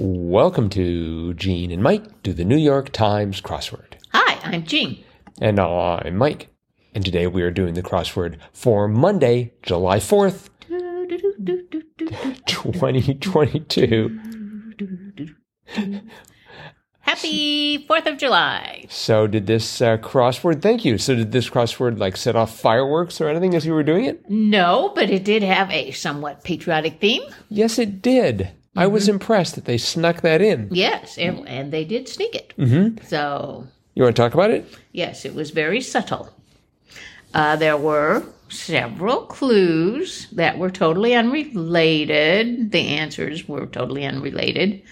Welcome to Gene and Mike do the New York Times crossword. Hi, I'm Gene. And I'm Mike. And today we are doing the crossword for Monday, July 4th, 2022. Happy 4th of July. So, did this uh, crossword, thank you. So, did this crossword like set off fireworks or anything as you were doing it? No, but it did have a somewhat patriotic theme. Yes, it did. I was impressed that they snuck that in. Yes, and, and they did sneak it. Mm-hmm. So, You want to talk about it? yes, it was very subtle. Uh, there were several clues that were totally unrelated. The answers were totally unrelated.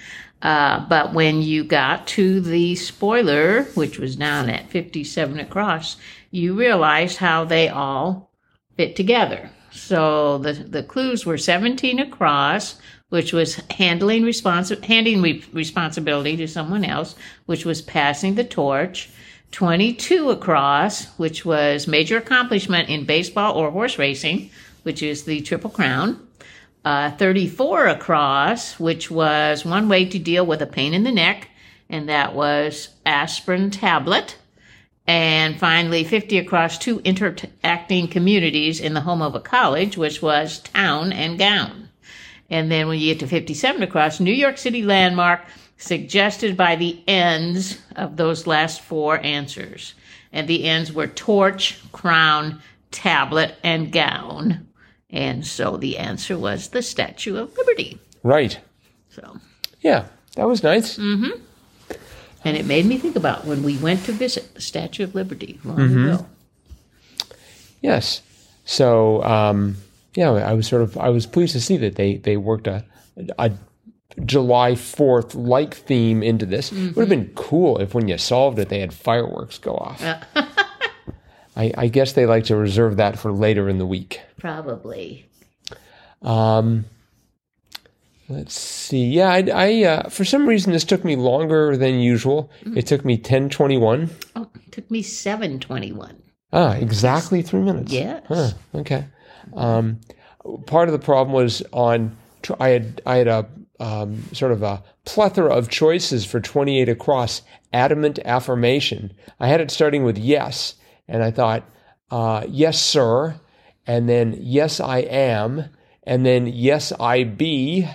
Uh, but when you got to the spoiler, which was down at 57 across, you realized how they all fit together. So the, the clues were 17 across, which was handling responsi- handing re- responsibility to someone else, which was passing the torch. 22 across, which was major accomplishment in baseball or horse racing, which is the Triple Crown. Uh, 34 across, which was one way to deal with a pain in the neck, and that was aspirin tablet. And finally, 50 across two interacting communities in the home of a college, which was town and gown. And then when you get to 57 across, New York City landmark suggested by the ends of those last four answers. And the ends were torch, crown, tablet, and gown. And so the answer was the Statue of Liberty. Right. So, Yeah, that was nice. Mm-hmm. And it made me think about when we went to visit the Statue of Liberty long ago. Yes. So, um, yeah, I was sort of I was pleased to see that they they worked a a July Fourth like theme into this. It would have been cool if when you solved it they had fireworks go off. I, I guess they like to reserve that for later in the week. Probably. Um, let's see. Yeah, I, I uh, for some reason this took me longer than usual. It took me ten twenty one. Oh, it took me 721. Ah, exactly three minutes. Yes. Huh, okay. Um, part of the problem was on. I had I had a um, sort of a plethora of choices for twenty eight across. Adamant affirmation. I had it starting with yes, and I thought uh, yes, sir, and then yes, I am, and then yes, I be,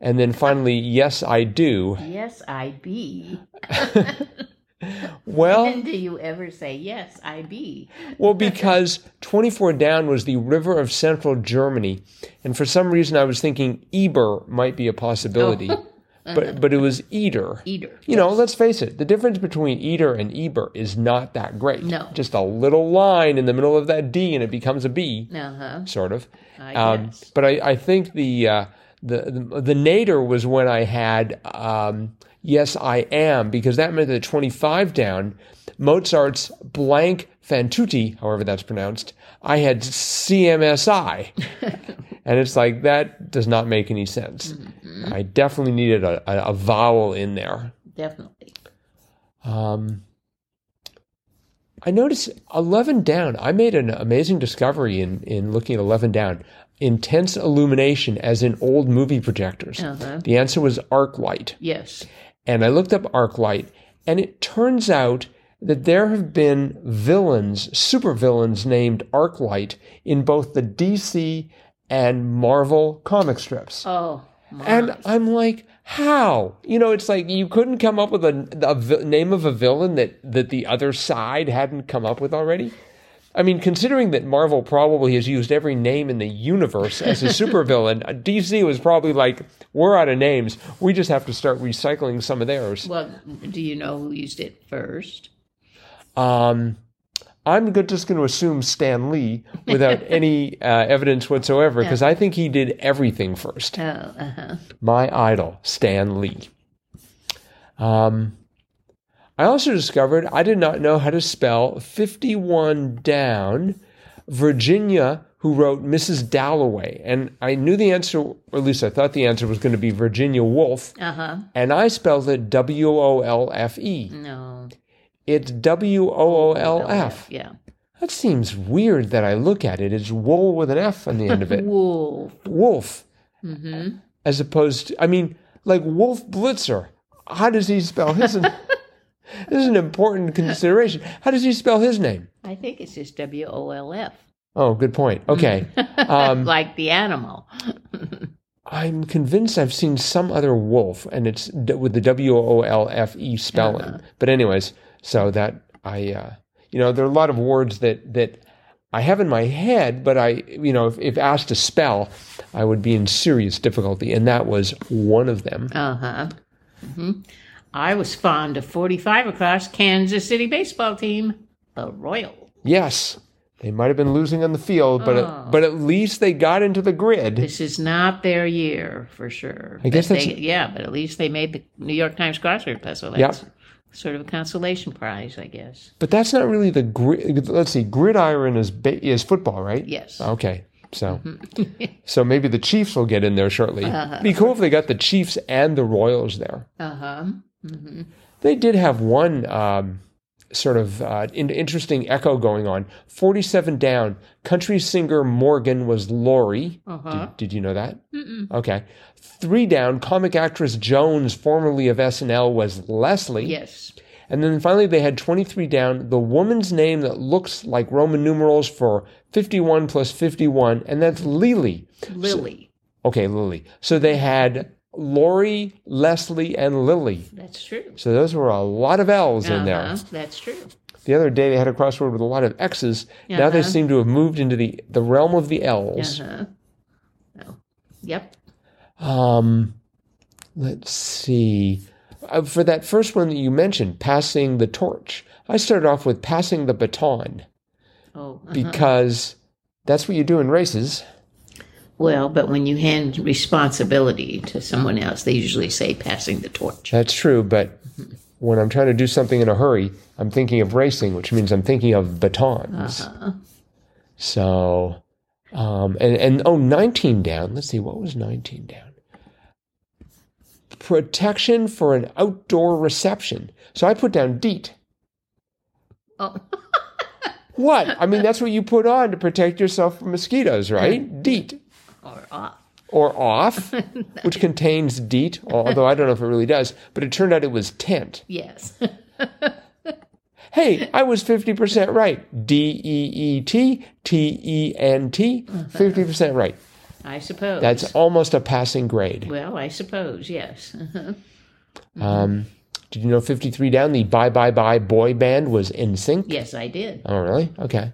and then finally yes, I do. Yes, I be. Well. When do you ever say, yes, I be? Well, because 24 down was the river of central Germany. And for some reason, I was thinking Eber might be a possibility. But, but it was Eder. Eater. You know, let's face it, the difference between Eder and Eber is not that great. No. Just a little line in the middle of that D and it becomes a B, Uh huh. sort of. I Um, guess. but I, I think the, uh, the, the, the nadir was when I had, um, yes, I am, because that meant that 25 down, Mozart's blank fantuti, however that's pronounced, I had CMSI. and it's like, that does not make any sense. I definitely needed a, a, a vowel in there. Definitely. Um, I noticed 11 down. I made an amazing discovery in, in looking at 11 down. Intense illumination, as in old movie projectors. Uh-huh. The answer was arc light. Yes. And I looked up arc light, and it turns out that there have been villains, supervillains named Arclight in both the DC and Marvel comic strips. Oh, my. And I'm like, how? You know, it's like you couldn't come up with a, a name of a villain that, that the other side hadn't come up with already. I mean, considering that Marvel probably has used every name in the universe as a supervillain, DC was probably like, we're out of names. We just have to start recycling some of theirs. well, do you know who used it first? Um, I'm good, just going to assume Stan Lee without any uh, evidence whatsoever because I think he did everything first. Oh, uh huh. my idol, Stan Lee. Um, I also discovered I did not know how to spell 51 down Virginia, who wrote Mrs. Dalloway. And I knew the answer, or at least I thought the answer was going to be Virginia Woolf. Uh huh. And I spelled it W O L F E. No. It's W O O L F. Yeah. That seems weird that I look at it. It's wool with an F on the end of it. Wolf. Wolf. Mm-hmm. as opposed to, I mean, like Wolf Blitzer. How does he spell his? this is an important consideration. How does he spell his name? I think it's just W O L F, Oh, good point. Okay. Um, like the animal. I'm convinced I've seen some other wolf, and it's d- with the W O L F E spelling. Uh-huh. But anyways, so that I, uh, you know, there are a lot of words that that I have in my head, but I, you know, if, if asked to spell, I would be in serious difficulty, and that was one of them. Uh huh. hmm I was fond of 45 across Kansas City baseball team, the Royal. Yes, they might have been losing on the field, but Oh. at, but at least they got into the grid. This is not their year for sure. I guess that's- they, yeah, but at least they made the New York Times crossword puzzle. That's sort of a consolation prize, I guess. But that's not really the grid. Let's see, gridiron is ba- is football, right? Yes. Okay. So, so maybe the Chiefs will get in there shortly. Be cool if they got the Chiefs and the Royals there. Uh huh. They did have one um, sort of uh, in- interesting echo going on. Forty-seven down. Country singer Morgan was Lori. Uh huh. Did, did you know that? Okay. Three down. Comic actress Jones, formerly of SNL, was Leslie. Yes. And then finally, they had 23 down, the woman's name that looks like Roman numerals for 51 plus 51, and that's Lily. Lily. Okay, Lily. So they had Lori, Leslie, and Lily. That's true. So those were a lot of L's in there. Uh-huh. That's true. The other day they had a crossword with a lot of X's. Now they Uh-huh. seem to have moved into the, the realm of the L's. Uh huh. Oh. Yep. Um, let's see. Uh, for that first one that you mentioned, passing the torch, I started off with passing the baton. Oh. uh-huh. because that's what you do in races. Well, but when you hand responsibility to someone else, they usually say passing the torch. That's true, but when I'm trying to do something in a hurry, I'm thinking of racing, which means I'm thinking of batons. Uh-huh. So, um, and, and oh, 19 down. Let's see, what was 19 down? Protection for an outdoor reception. So I put down DEET. Oh. What? I mean, that's what you put on to protect yourself from mosquitoes, right? DEET. Or off. or off, which contains DEET, although I don't know if it really does, but it turned out it was tent. Yes. Hey, I was 50% right. D E E T T E N T, 50% right. I suppose. That's almost a passing grade. well, I suppose, yes. Um, did you know 53 down, the Bye Bye Bye boy band was NSYNC? Yes, I did. Oh, really? Okay.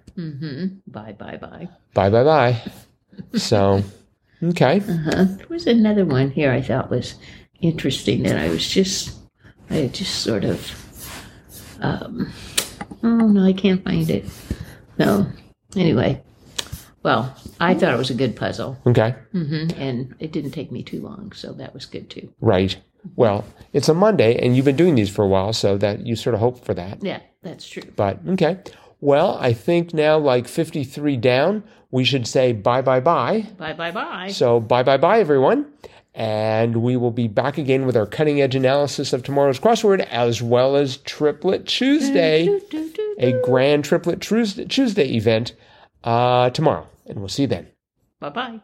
Bye, bye, bye. Bye Bye Bye. So, okay. Uh-huh. There was another one here I thought was interesting that I was just, I just sort of, um, oh no, I can't find it. No. Anyway, well, I thought it was a good puzzle, Okay. hmm and it didn't take me too long, so that was good too. Right. Well, it's a Monday, and you've been doing these for a while, so that you sort of hope for that. Yeah, that's true. But okay. Well, I think now, like 53 down, we should say bye bye bye. Bye, bye, bye. So, bye bye bye, everyone. And we will be back again with our cutting edge analysis of tomorrow's crossword as well as Triplet Tuesday, Do, do, do. a grand Triplet Tuesday Tuesday event uh, tomorrow. And we'll see you then. Bye, bye.